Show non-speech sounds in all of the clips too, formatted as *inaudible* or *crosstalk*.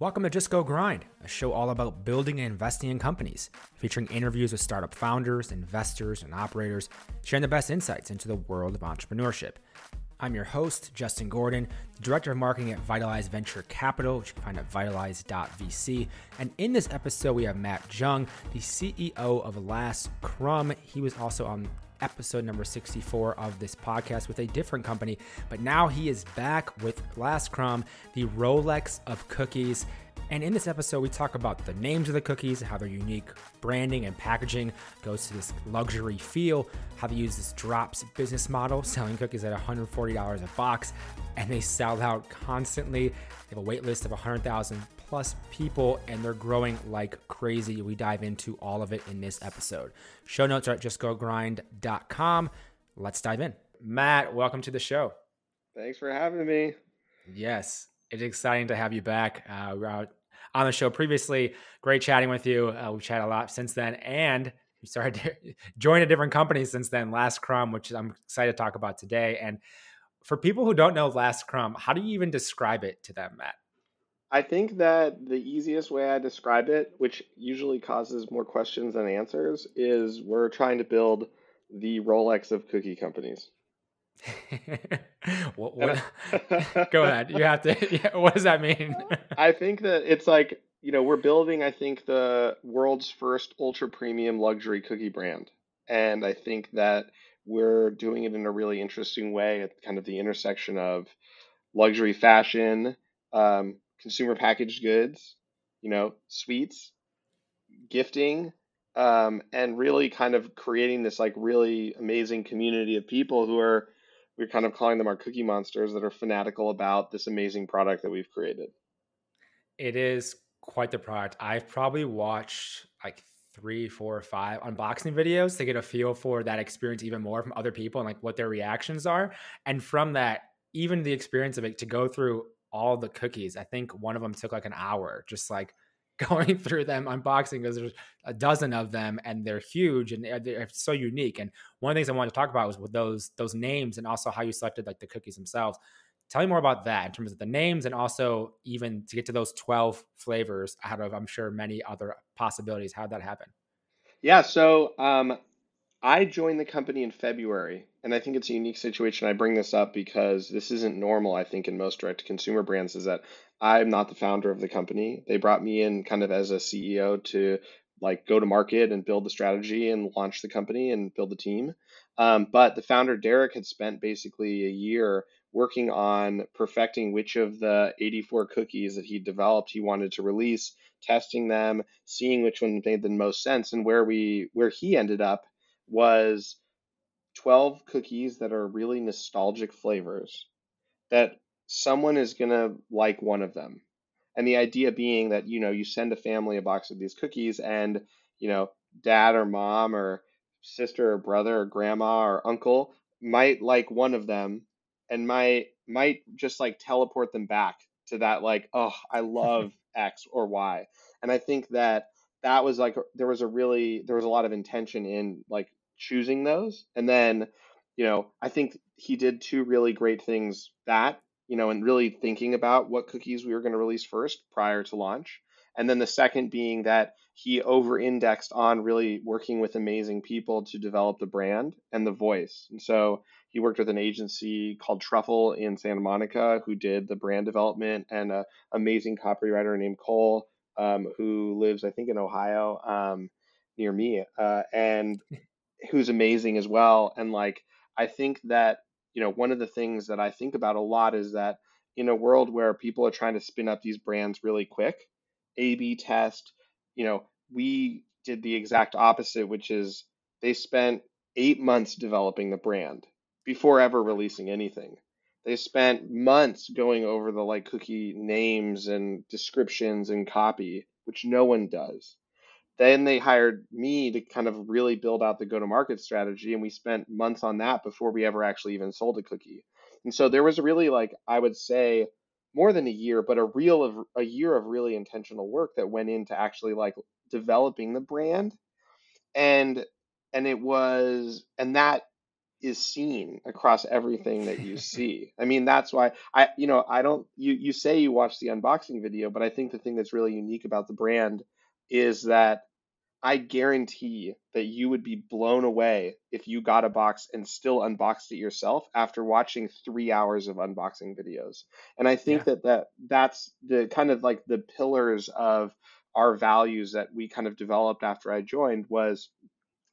Welcome to Just Go Grind, a show all about building and investing in companies, featuring interviews with startup founders, investors, and operators, sharing the best insights into the world of entrepreneurship. I'm your host, Justin Gordon, Director of Marketing at Vitalize Venture Capital, which you can find at vitalize.vc. And in this episode, we have Matt Jung, the CEO of Last Crumb. He was also on episode number 64 of this podcast with a different company, but now he is back with Last Crumb, the Rolex of cookies. And in this episode, we talk about the names of the cookies, how their unique branding and packaging goes to this luxury feel, how they use this drops business model, selling cookies at $140 a box, and they sell out constantly. They have a wait list of 100,000 plus people, and they're growing like crazy. We dive into all of it in this episode. Show notes are at justgogrind.com. Let's dive in. Matt, welcome to the show. Thanks for having me. Yes, it's exciting to have you back. Uh, we were on the show previously. Great chatting with you. Uh, we've chatted a lot since then, and we started to *laughs* join a different company since then, Last Crumb, which I'm excited to talk about today. And for people who don't know Last Crumb, how do you even describe it to them, Matt? I think that the easiest way I describe it, which usually causes more questions than answers, is we're trying to build the Rolex of cookie companies. *laughs* what, what, *laughs* go ahead. You have to. *laughs* Yeah, what does that mean? I think that it's like you know we're building. I think the world's first ultra premium luxury cookie brand, and I think that we're doing it in a really interesting way at kind of the intersection of luxury fashion, um, consumer packaged goods, you know, sweets, gifting, um, and really kind of creating this like really amazing community of people who are we're kind of calling them our cookie monsters that are fanatical about this amazing product that we've created. It is quite the product. I've probably watched like three, four, five unboxing videos to get a feel for that experience even more from other people and like what their reactions are. And from that, even the experience of it to go through all the cookies. I think one of them took like an hour, just like *laughs* going through them, unboxing because there's a dozen of them and they're huge and they're, they're, so unique. And one of the things I wanted to talk about was with those those names and also how you selected like the cookies themselves. Tell me more about that in terms of the names and also even to get to those 12 flavors out of I'm sure many other possibilities. How'd that happen? Yeah, so um, I joined the company in February, and I think it's a unique situation. I bring this up because this isn't normal, I think, in most direct to consumer brands, is that I'm not the founder of the company. They brought me in kind of as a CEO to like go to market and build the strategy and launch the company and build the team. Um, but the founder, Derek, had spent basically a year working on perfecting which of the 84 cookies that he developed he wanted to release, testing them, seeing which one made the most sense, and where we where he ended up was 12 cookies that are really nostalgic flavors that someone is going to like one of them. And the idea being that, you know, you send a family a box of these cookies and, you know, dad or mom or sister or brother or grandma or uncle might like one of them and might might just like teleport them back to that like, oh, I love *laughs* X or Y. And I think that that was like there was a really there was a lot of intention in like choosing those. And then, you know, I think he did two really great things that, you know, and really thinking about what cookies we were going to release first prior to launch. And then the second being that he over indexed on really working with amazing people to develop the brand and the voice. And so he worked with an agency called Truffle in Santa Monica who did the brand development and an amazing copywriter named Cole um, who lives, I think, in Ohio um, near me. Uh, and *laughs* who's amazing as well. And like, I think that, you know, one of the things that I think about a lot is that in a world where people are trying to spin up these brands really quick, A B test, you know, we did the exact opposite, which is they spent eight months developing the brand before ever releasing anything. They spent months going over the like cookie names and descriptions and copy, which no one does. Then they hired me to kind of really build out the go to market strategy. And we spent months on that before we ever actually even sold a cookie. And so there was really like, I would say, more than a year, but a real of a year of really intentional work that went into actually like developing the brand. And and it was and that is seen across everything that you *laughs* see. I mean, that's why I, you know, I don't, you, you say you watch the unboxing video, but I think the thing that's really unique about the brand is that I guarantee that you would be blown away if you got a box and still unboxed it yourself after watching three hours of unboxing videos. And I think yeah. that, that that's the kind of like the pillars of our values that we kind of developed after I joined was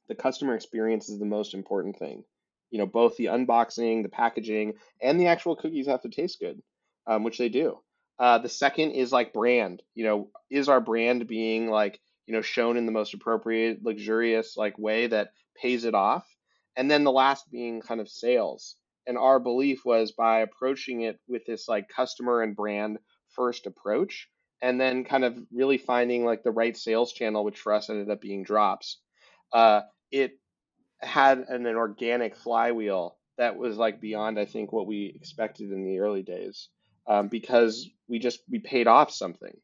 the customer experience is the most important thing. You know, both the unboxing, the packaging, and the actual cookies have to taste good, um, which they do. Uh, the second is like brand. You know, is our brand being like you know shown in the most appropriate, luxurious like way that pays it off? And then the last being kind of sales. And our belief was by approaching it with this like customer and brand first approach, and then kind of really finding like the right sales channel, which for us ended up being drops. Uh, it had an, an organic flywheel that was like beyond I think what we expected in the early days um, because we just we paid off something.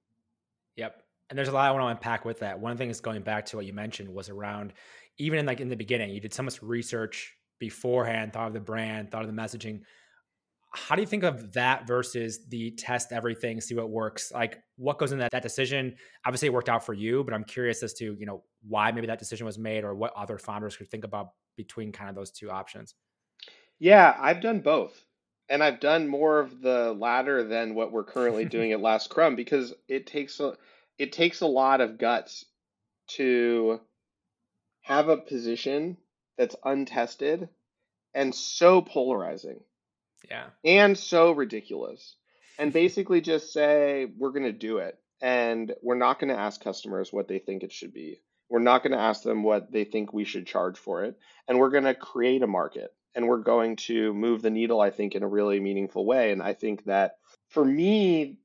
And there's a lot I want to unpack with that. One thing is going back to what you mentioned was around even in like in the beginning, you did so much research beforehand, thought of the brand, thought of the messaging how do you think of that versus the test everything, see what works? Like what goes in that, that decision? Obviously it worked out for you, but I'm curious as to, you know, why maybe that decision was made or what other founders could think about between kind of those two options. Yeah, I've done both. And I've done more of the latter than what we're currently doing at *laughs* Last Crumb because it takes a it takes a lot of guts to have a position that's untested and so polarizing yeah. And so ridiculous. And basically just say, we're going to do it. And we're not going to ask customers what they think it should be. We're not going to ask them what they think we should charge for it. And we're going to create a market. And we're going to move the needle, I think, in a really meaningful way. And I think that for me,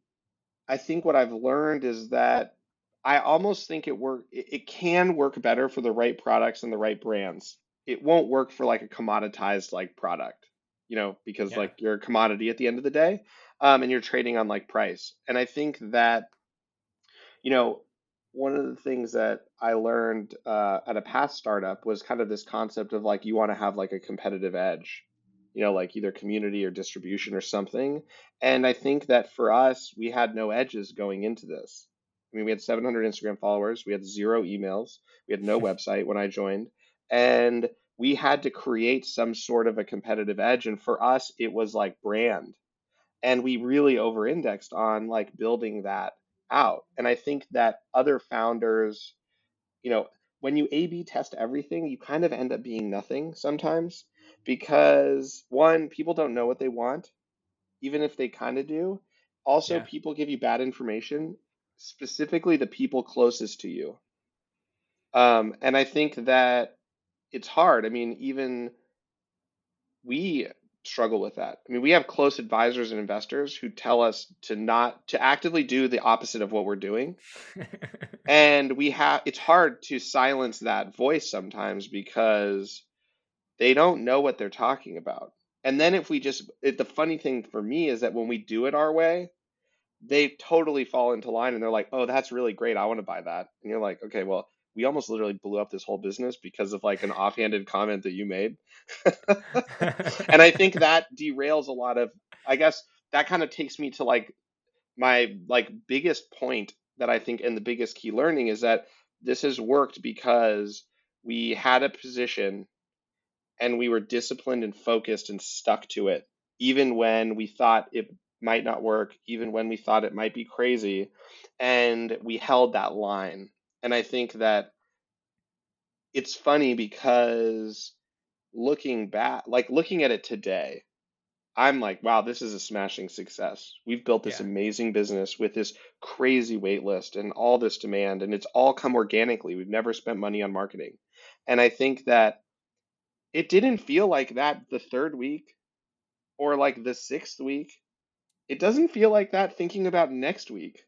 I think what I've learned is that I almost think it work it can work better for the right products and the right brands. It won't work for like a commoditized like product you know, because yeah. like you're a commodity at the end of the day, um, and you're trading on like price. And I think that, you know, one of the things that I learned uh, at a past startup was kind of this concept of like you want to have like a competitive edge, you know, like either community or distribution or something. And I think that for us, we had no edges going into this. I mean, we had 700 Instagram followers, we had zero emails, we had no *laughs* website when I joined, and we had to create some sort of a competitive edge. And for us, it was like brand. And we really over indexed on like building that out. And I think that other founders, you know, when you A B test everything, you kind of end up being nothing sometimes because one, people don't know what they want, even if they kind of do. Also, yeah. people give you bad information, specifically the people closest to you. Um, and I think that it's hard. I mean, even we struggle with that. I mean, we have close advisors and investors who tell us to not to actively do the opposite of what we're doing. *laughs* and we have it's hard to silence that voice sometimes because they don't know what they're talking about. And then if we just it, the funny thing for me is that when we do it our way, they totally fall into line and they're like, "Oh, that's really great. I want to buy that." And you're like, "Okay, well, we almost literally blew up this whole business because of like an offhanded comment that you made. *laughs* and I think *laughs* that derails a lot of I guess that kind of takes me to like my like biggest point that I think and the biggest key learning is that this has worked because we had a position and we were disciplined and focused and stuck to it even when we thought it might not work even when we thought it might be crazy and we held that line and I think that it's funny because looking back, like looking at it today, I'm like, wow, this is a smashing success. We've built this yeah. amazing business with this crazy wait list and all this demand, and it's all come organically. We've never spent money on marketing. And I think that it didn't feel like that the third week or like the sixth week. It doesn't feel like that thinking about next week.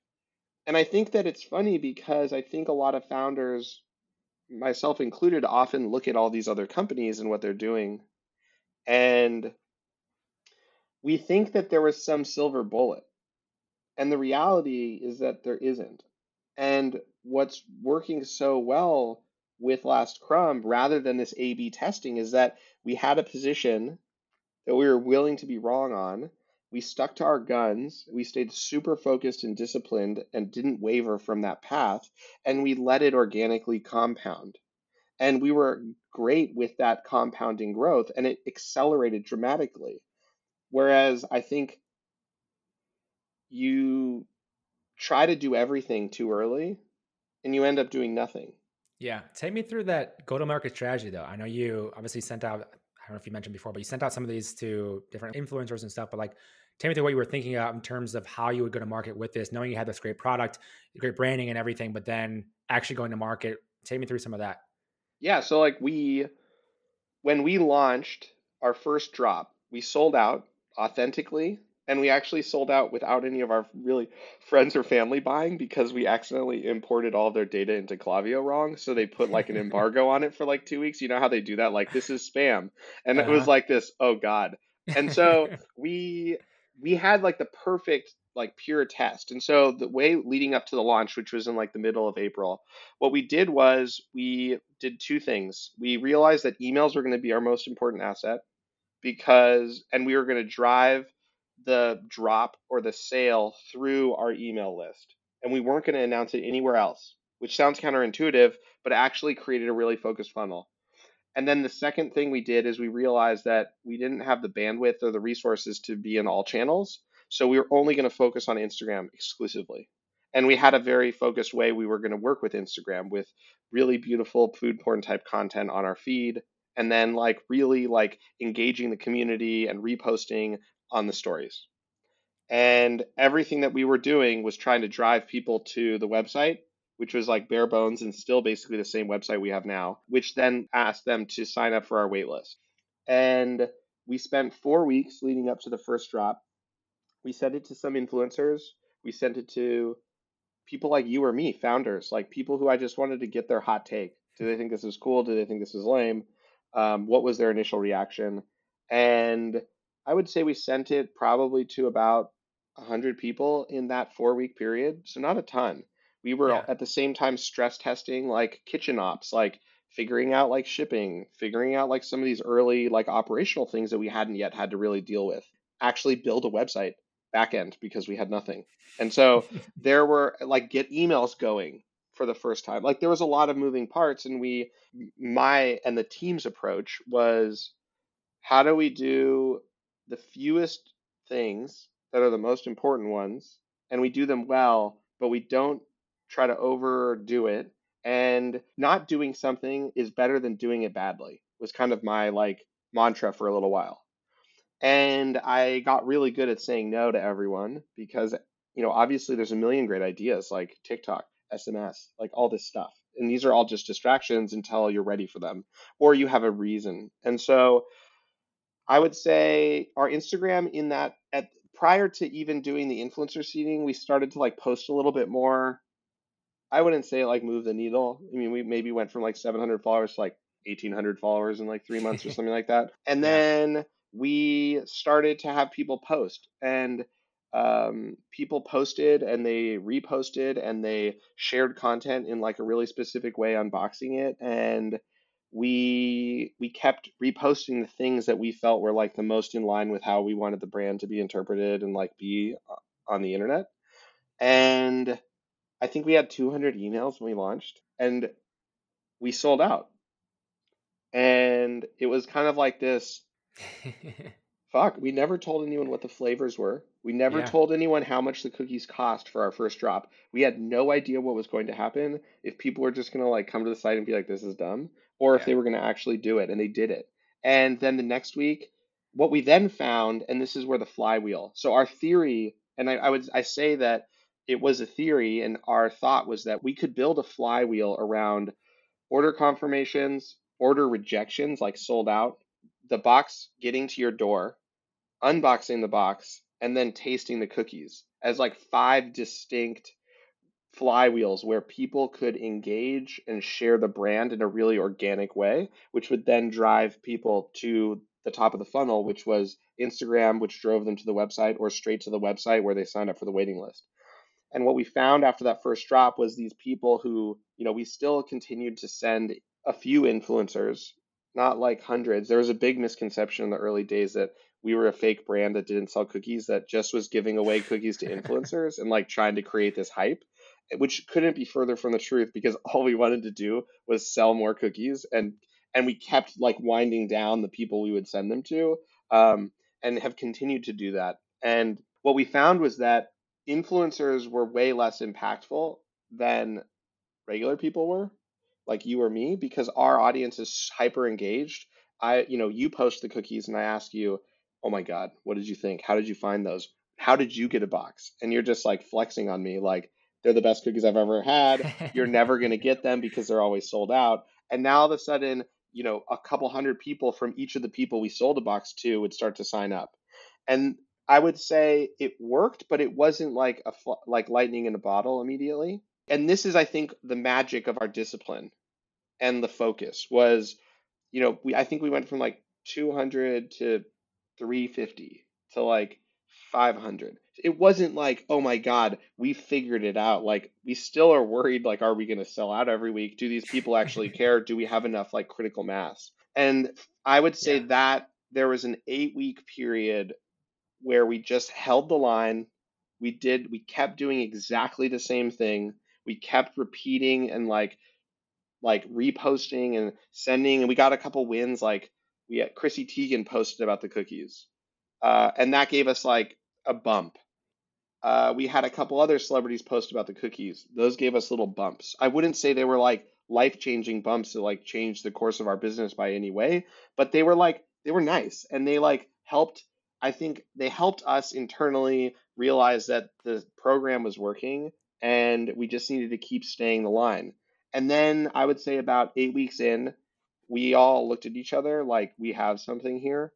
And I think that it's funny because I think a lot of founders, myself included, often look at all these other companies and what they're doing. And we think that there was some silver bullet. And the reality is that there isn't. And what's working so well with Last Crumb, rather than this A B testing, is that we had a position that we were willing to be wrong on. We stuck to our guns. We stayed super focused and disciplined and didn't waver from that path. And we let it organically compound. And we were great with that compounding growth and it accelerated dramatically. Whereas I think you try to do everything too early and you end up doing nothing. Yeah. Take me through that go to market strategy though. I know you obviously sent out, I don't know if you mentioned before, but you sent out some of these to different influencers and stuff, but like take me through what you were thinking about in terms of how you would go to market with this, knowing you had this great product, great branding and everything, but then actually going to market. Take me through some of that. Yeah. So like we, when we launched our first drop, we sold out authentically and we actually sold out without any of our really friends or family buying because we accidentally imported all their data into Klaviyo wrong. So they put like an *laughs* embargo on it for like two weeks. You know how they do that? Like this is spam, and uh-huh. it was uh-huh. like this. Oh God! And so *laughs* we we had like the perfect like pure test. And so the way leading up to the launch, which was in like the middle of April, what we did was we did two things. We realized that emails were going to be our most important asset because, and we were going to drive the drop or the sale through our email list. And we weren't going to announce it anywhere else, which sounds counterintuitive, but actually created a really focused funnel. And then the second thing we did is we realized that we didn't have the bandwidth or the resources to be in all channels. So we were only going to focus on Instagram exclusively. And we had a very focused way we were going to work with Instagram with really beautiful food porn type content on our feed and then like really like engaging the community and reposting on the stories. And everything that we were doing was trying to drive people to the website, which was like bare bones and still basically the same website we have now, which then asked them to sign up for our waitlist. And we spent four weeks leading up to the first drop. We sent it to some influencers. We sent it to people like you or me, founders, like people who I just wanted to get their hot take. Do they think this is cool? Do they think this is lame? Um, what was their initial reaction? And I would say we sent it probably to about 100 people in that four week period. So not a ton. We were yeah. at the same time stress testing like kitchen ops, like figuring out like shipping, figuring out like some of these early like operational things that we hadn't yet had to really deal with. Actually build a website backend because we had nothing. And so *laughs* there were like get emails going for the first time. Like there was a lot of moving parts and we my and the team's approach was how do we do the fewest things that are the most important ones and we do them well, but we don't try to overdo it. And not doing something is better than doing it badly, was kind of my like mantra for a little while. And I got really good at saying no to everyone because, you know, obviously there's a million great ideas like TikTok, SMS, like all this stuff. And these are all just distractions until you're ready for them or you have a reason. And so I would say our Instagram in that at prior to even doing the influencer seeding, we started to like post a little bit more. I wouldn't say like move the needle. I mean, we maybe went from like 700 followers to like 1800 followers in like three months or *laughs* something like that. And then we started to have people post and um, people posted and they reposted and they shared content in like a really specific way unboxing it and we we kept reposting the things that we felt were like the most in line with how we wanted the brand to be interpreted and like be uh, on the internet. And I think we had 200 emails when we launched and we sold out. And it was kind of like this *laughs* fuck, we never told anyone what the flavors were. We never yeah. told anyone how much the cookies cost for our first drop. We had no idea what was going to happen if people were just going to like come to the site and be like this is dumb or if they were going to actually do it, and they did it. And then the next week, what we then found, and this is where the flywheel. So our theory, and I, I would I say that it was a theory, and our thought was that we could build a flywheel around order confirmations, order rejections, like sold out, the box getting to your door, unboxing the box, and then tasting the cookies as like five distinct flywheels where people could engage and share the brand in a really organic way, which would then drive people to the top of the funnel, which was Instagram, which drove them to the website, or straight to the website where they signed up for the waiting list. And what we found after that first drop was these people who, you know, we still continued to send a few influencers, not like hundreds. There was a big misconception in the early days that we were a fake brand that didn't sell cookies that just was giving away cookies to influencers and like trying to create this hype which couldn't be further from the truth because *laughs* all we wanted to do was sell more cookies and and we kept like winding down the people we would send them to um, and have continued to do that. And what we found was that influencers were way less impactful than regular people were like you or me because our audience is hyper engaged i you know you post the cookies and i ask you oh my god what did you think how did you find those how did you get a box and you're just like flexing on me like they're the best cookies I've ever had. You're *laughs* never going to get them because they're always sold out. And now all of a sudden, you know, a couple hundred people from each of the people we sold a box to would start to sign up. And I would say it worked, but it wasn't like a like lightning in a bottle immediately. And this is I think the magic of our discipline and the focus was, you know, we I think we went from like 200 to 350 to like 500 it wasn't like oh my god we figured it out. Like we still are worried like are we going to sell out every week? Do these people actually *laughs* care? Do we have enough like critical mass? And i would say yeah. that there was an 8 week period where we just held the line. We did we kept doing exactly the same thing. We kept repeating and like like reposting and sending and we got a couple wins like we had chrissy teigen posted about the cookies uh, and that gave us like a bump. Uh, we had a couple other celebrities post about the cookies. Those gave us little bumps. I wouldn't say they were like life changing bumps that like changed the course of our business by any way, but they were like they were nice and they like helped. I think they helped us internally realize that the program was working and we just needed to keep staying the line. And then I would say about eight weeks in, we all looked at each other like we have something here.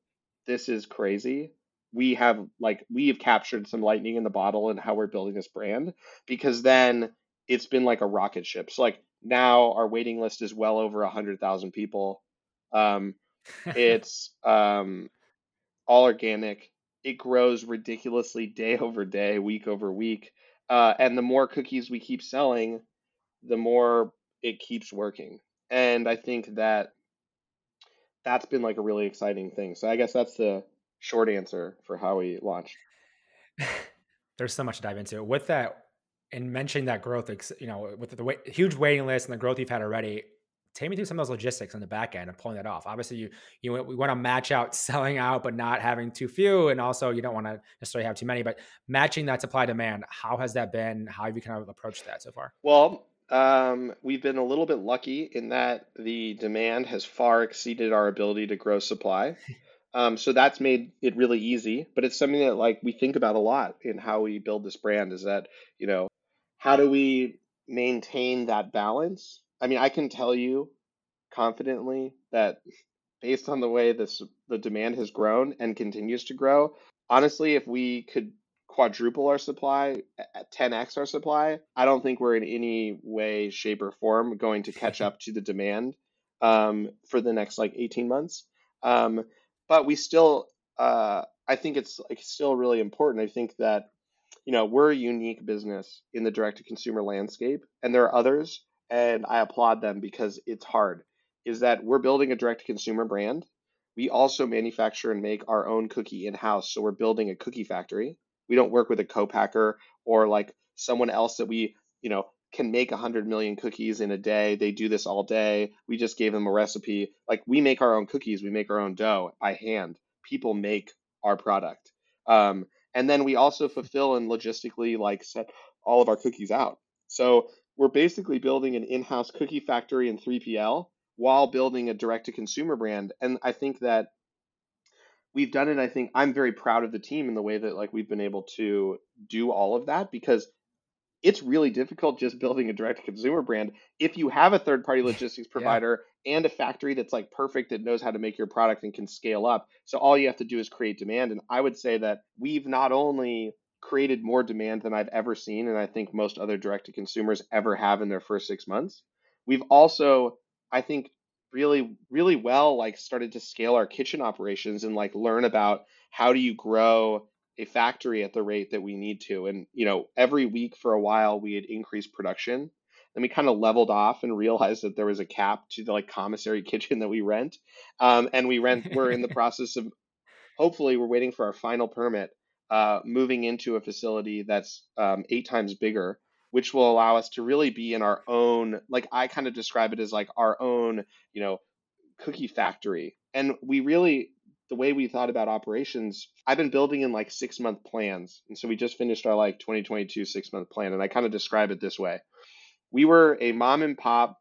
This is crazy we have like we have captured some lightning in the bottle and how we're building this brand because then it's been like a rocket ship. So like now our waiting list is well over a hundred thousand people. Um, *laughs* it's um, all organic. It grows ridiculously *laughs* day over day, week over week. Uh, and the more cookies we keep selling, the more it keeps working. And I think that that's been like a really exciting thing. So I guess that's the short answer for how we launched. *sighs* There's so much to dive into. With that, and mentioning that growth, you know, with the way, huge waiting list and the growth you've had already, take me through some of those logistics on the back end of pulling that off. Obviously, you you we want to match out *laughs* selling out, but not having too few, and also you don't want to necessarily have too many. But matching that supply demand, how has that been? How have you kind of approached that so far? Well, um, we've been a little bit lucky in that the demand has far exceeded our ability to grow supply. *laughs* Um, so that's made it really easy, but it's something that like we think about a lot in how we build this brand is that, you know, how do we maintain that balance? I mean, I can tell you confidently that based on the way this the demand has grown and continues to grow, honestly, if we could quadruple our supply, 10x our supply, I don't think we're in any way, shape, or form going to catch *laughs* up to the demand um, for the next like 18 months. Um, but we still uh, I think it's like still really important. I think that you know we're a unique business in the direct to consumer landscape, and there are others, and I applaud them because it's hard. Is that we're building a direct to consumer brand. We also manufacture and make our own cookie in house, so we're building a cookie factory. We don't work with a co-packer or like someone else that we you know can make 100 million cookies in a day. They do this all day. We just gave them a recipe. Like we make our own cookies, we make our own dough by hand. People make our product. Um, and then we also fulfill and logistically like set all of our cookies out. So we're basically building an in-house cookie factory in 3PL while building a direct to consumer brand. And I think that we've done it. I think I'm very proud of the team in the way that like we've been able to do all of that because it's really difficult just building a direct to consumer brand if you have a third party *laughs* logistics provider yeah. and a factory that's like perfect that knows how to make your product and can scale up so all you have to do is create demand and i would say that we've not only created more demand than i've ever seen and i think most other direct to consumers ever have in their first six months we've also i think really really well like started to scale our kitchen operations and like learn about how do you grow a factory at the rate that we need to. And, you know, every week for a while we had increased production. Then we kind of leveled off and realized that there was a cap to the like commissary *laughs* kitchen that we rent. Um, and we rent, we're in the *laughs* process of, hopefully, we're waiting for our final permit, uh, moving into a facility that's um, eight times bigger, which will allow us to really be in our own, like I kind of describe it as like our own, you know, cookie factory. And we really, the way we thought about operations, I've been building in like six month plans. And so we just finished our like 2022 six month plan. And I kind of describe it this way we were a mom and pop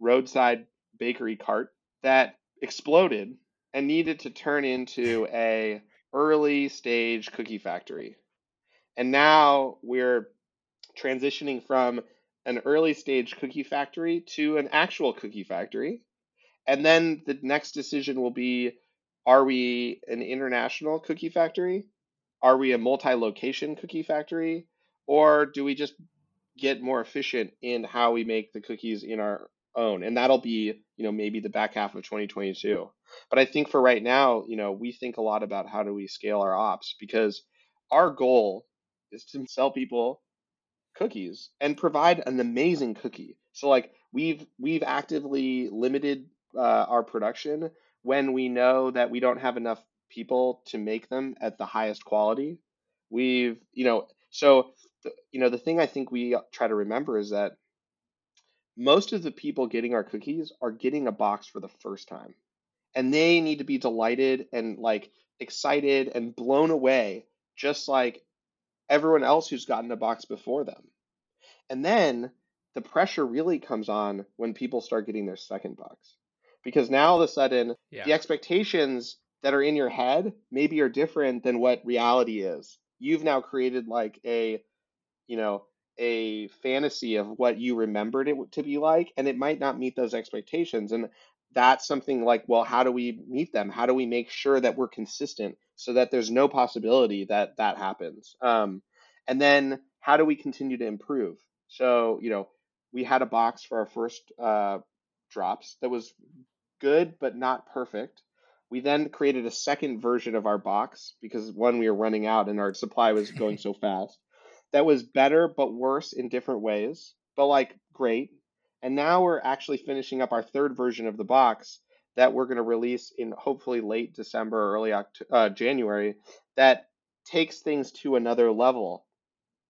roadside bakery cart that exploded and needed to turn into a early stage cookie factory. And now we're transitioning from an early stage cookie factory to an actual cookie factory. And then the next decision will be are we an international cookie factory? Are we a multi location cookie factory? Or do we just get more efficient in how we make the cookies in our own? And that'll be, you know, maybe the back half of 2022. But I think for right now, you know, we think a lot about how do we scale our ops because our goal is to sell people cookies and provide an amazing cookie. So like we've we've actively limited uh, our production when we know that we don't have enough people to make them at the highest quality. We've you know so the, you know the thing I think we try to remember is that most of the people getting our cookies are getting a box for the first time and they need to be delighted and like excited and blown away just like everyone else who's gotten a box before them and then the pressure really comes on when people start getting their second box. Because now all of a sudden, yeah. the expectations that are in your head maybe are different than what reality is. You've now created like a, you know, a fantasy of what you remembered it to be like, and it might not meet those expectations. And that's something like, well, how do we meet them? How do we make sure that we're consistent so that there's no possibility that that happens? Um, and then how do we continue to improve? So, you know, we had a box for our first uh, drops that was good but not perfect. We then created a second version of our box because one, we were running out and our supply was going so *laughs* fast. That was better but worse in different ways, but like great. And now we're actually finishing up our third version of the box that we're going to release in hopefully late December or early October, uh, January that takes things to another level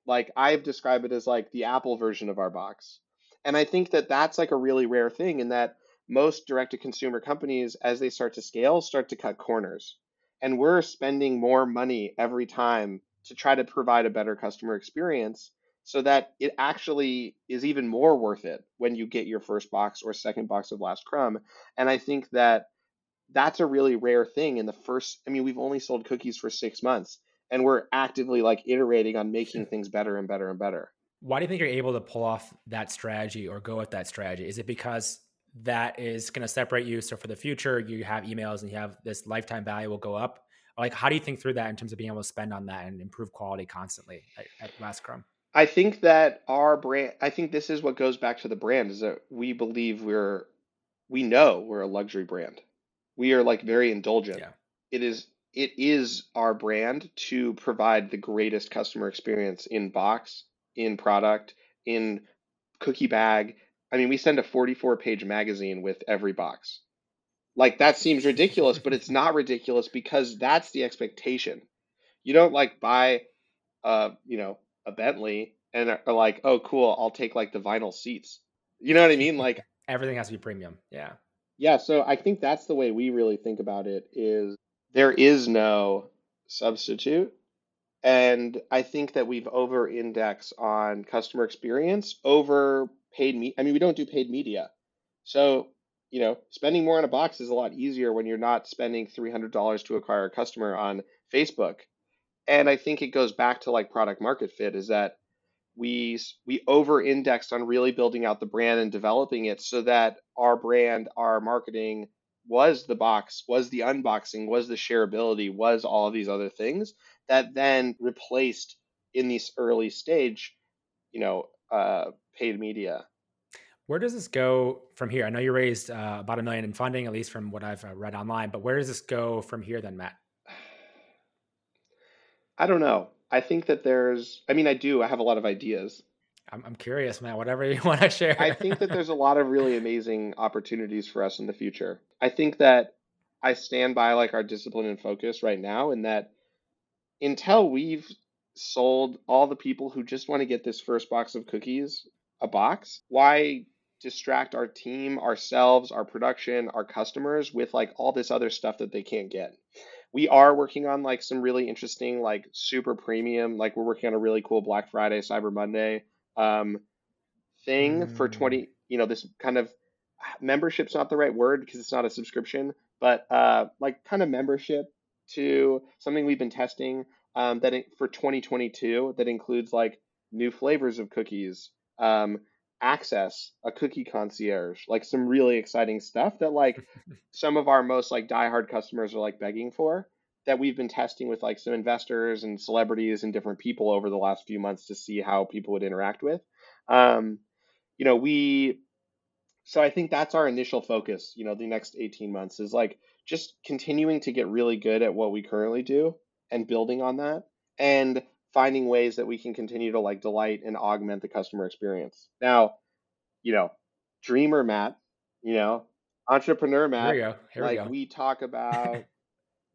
like I've described it as like the Apple version of our box. And I think that that's like a really rare thing in that most direct to consumer companies, as they start to scale, start to cut corners. And we're spending more money every time to try to provide a better customer experience so that it actually is even more worth it when you get your first box or second box of Last Crumb. And I think that that's a really rare thing in the first, I mean, we've only sold cookies for six months and we're actively like iterating on making things better and better and better. Why do you think you're able to pull off that strategy or go with that strategy? Is it because that is going to separate you so for the future you have emails and you have this lifetime value will go up? Like how do you think through that in terms of being able to spend on that and improve quality constantly at, at Last Crumb? I think that our brand I think this is what goes back to the brand is that we believe we're we know we're a luxury brand. We are like very indulgent. Yeah. It is it is our brand to provide the greatest customer experience in box, in product, in cookie bag. I mean, we send a 44 page magazine with every box. Like that seems ridiculous, but it's not ridiculous because that's the expectation. You don't like buy uh, you know, a Bentley and are like, "Oh, cool, I'll take like the vinyl seats." You know what I mean? Like everything has to be premium. Yeah. Yeah, so I think that's the way we really think about it is there is no substitute. And I think that we've over indexed on customer experience over paid me. I mean, we don't do paid media. So, you know, spending more on a box is a lot easier when you're not spending $300 to acquire a customer on Facebook. And I think it goes back to like product market fit is that we we over indexed on really building out the brand and developing it so that our brand, our marketing, was the box, was the unboxing, was the shareability, was all of these other things that then replaced in this early stage, you know, uh, paid media. Where does this go from here? I know you raised uh, about a million in funding, at least from what I've uh, read online. But where does this go from here, then, Matt? I don't know. I think that there's. I mean, I do. I have a lot of ideas. I'm, I'm curious, man. Whatever you *laughs* want to share. I think that there's a lot of really amazing opportunities for us in the future. I think that I stand by like our discipline and focus right now, and that until we've sold all the people who just want to get this first box of cookies a box, why distract our team, ourselves, our production, our customers with like all this other stuff that they can't get? We are working on like some really interesting, like super premium, like we're working on a really cool Black Friday, Cyber Monday um, thing mm. for 20, you know, this kind of *sighs* membership's not the right word because it's not a subscription, but uh, like kind of membership to something we've been testing um, that it, for 2022 that includes like new flavors of cookies, um, access, a cookie concierge, like some really exciting stuff that like *laughs* some of our most like diehard customers are like begging for that we've been testing with like some investors and celebrities and different people over the last few months to see how people would interact with. Um, you know, we so I think that's our initial focus, you know, the next 18 months is like just continuing to get really good at what we currently do and building on that and finding ways that we can continue to like delight and augment the customer experience. Now, you know, dreamer Matt, you know, entrepreneur Matt, Here we go. Here like we, we talk *laughs* about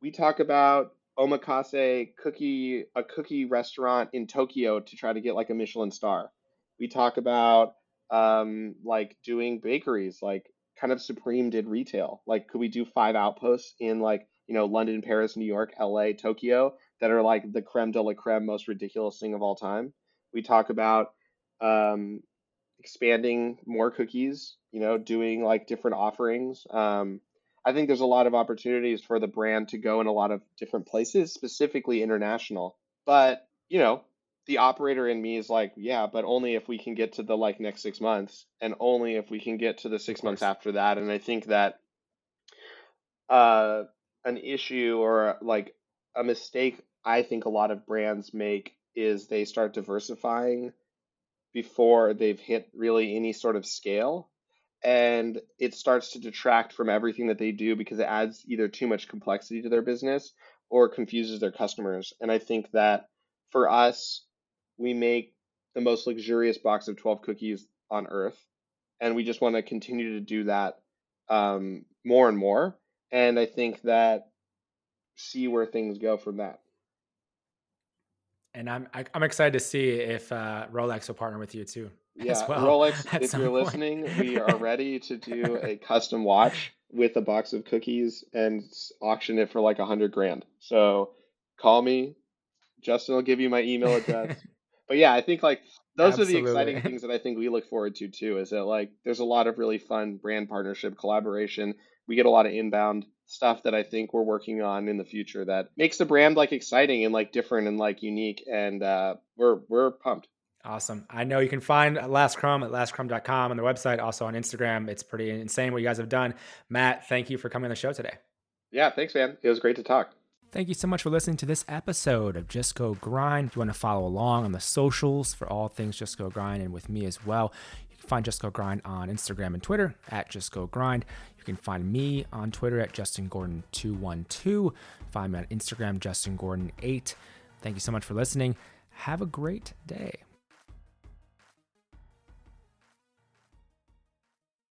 we talk about omakase cookie a cookie restaurant in Tokyo to try to get like a Michelin star. We talk about um like doing bakeries like kind of Supreme did retail. Like could we do five outposts in like, you know, London, Paris, New York, LA, Tokyo that are like the creme de la creme most ridiculous thing of all time. We talk about um expanding more cookies, you know, doing like different offerings. Um I think there's a lot of opportunities for the brand to go in a lot of different places, specifically international. But, you know, the operator in me is like, yeah, but only if we can get to the like next six months and only if we can get to the six months after that. And I think that uh, an issue or like a mistake I think a lot of brands make is they start diversifying before they've hit really any sort of scale and it starts to detract from everything that they do because it adds either too much complexity to their business or confuses their customers. And I think that for us, we make the most luxurious box of 12 cookies on earth. And we just want to continue to do that um, more and more. And I think that see where things go from that. And I'm I, am i am excited to see if uh, Rolex will partner with you too. *laughs* Yeah, well Rolex, *laughs* if you're point. listening, we are *laughs* ready to do a custom watch with a box of cookies and auction it for like a hundred grand. So call me. Justin will give you my email address. But yeah, I think like those Absolutely. are the exciting things that I think we look forward to too. Is that like there's a lot of really fun brand partnership collaboration. We get a lot of inbound stuff that I think we're working on in the future that makes the brand like exciting and like different and like unique. And uh, we're we're pumped. Awesome. I know you can find Last Crumb at lastcrumb.com on the website, also on Instagram. It's pretty insane what you guys have done. Matt, thank you for coming on the show today. Yeah, thanks, man. It was great to talk. Thank you so much for listening to this episode of Just Go Grind. If you want to follow along on the socials for all things Just Go Grind and with me as well, you can find Just Go Grind on Instagram and Twitter at Just Go Grind. You can find me on Twitter at Justin Gordon212. Find me on Instagram, Justin Gordon8. Thank you so much for listening. Have a great day.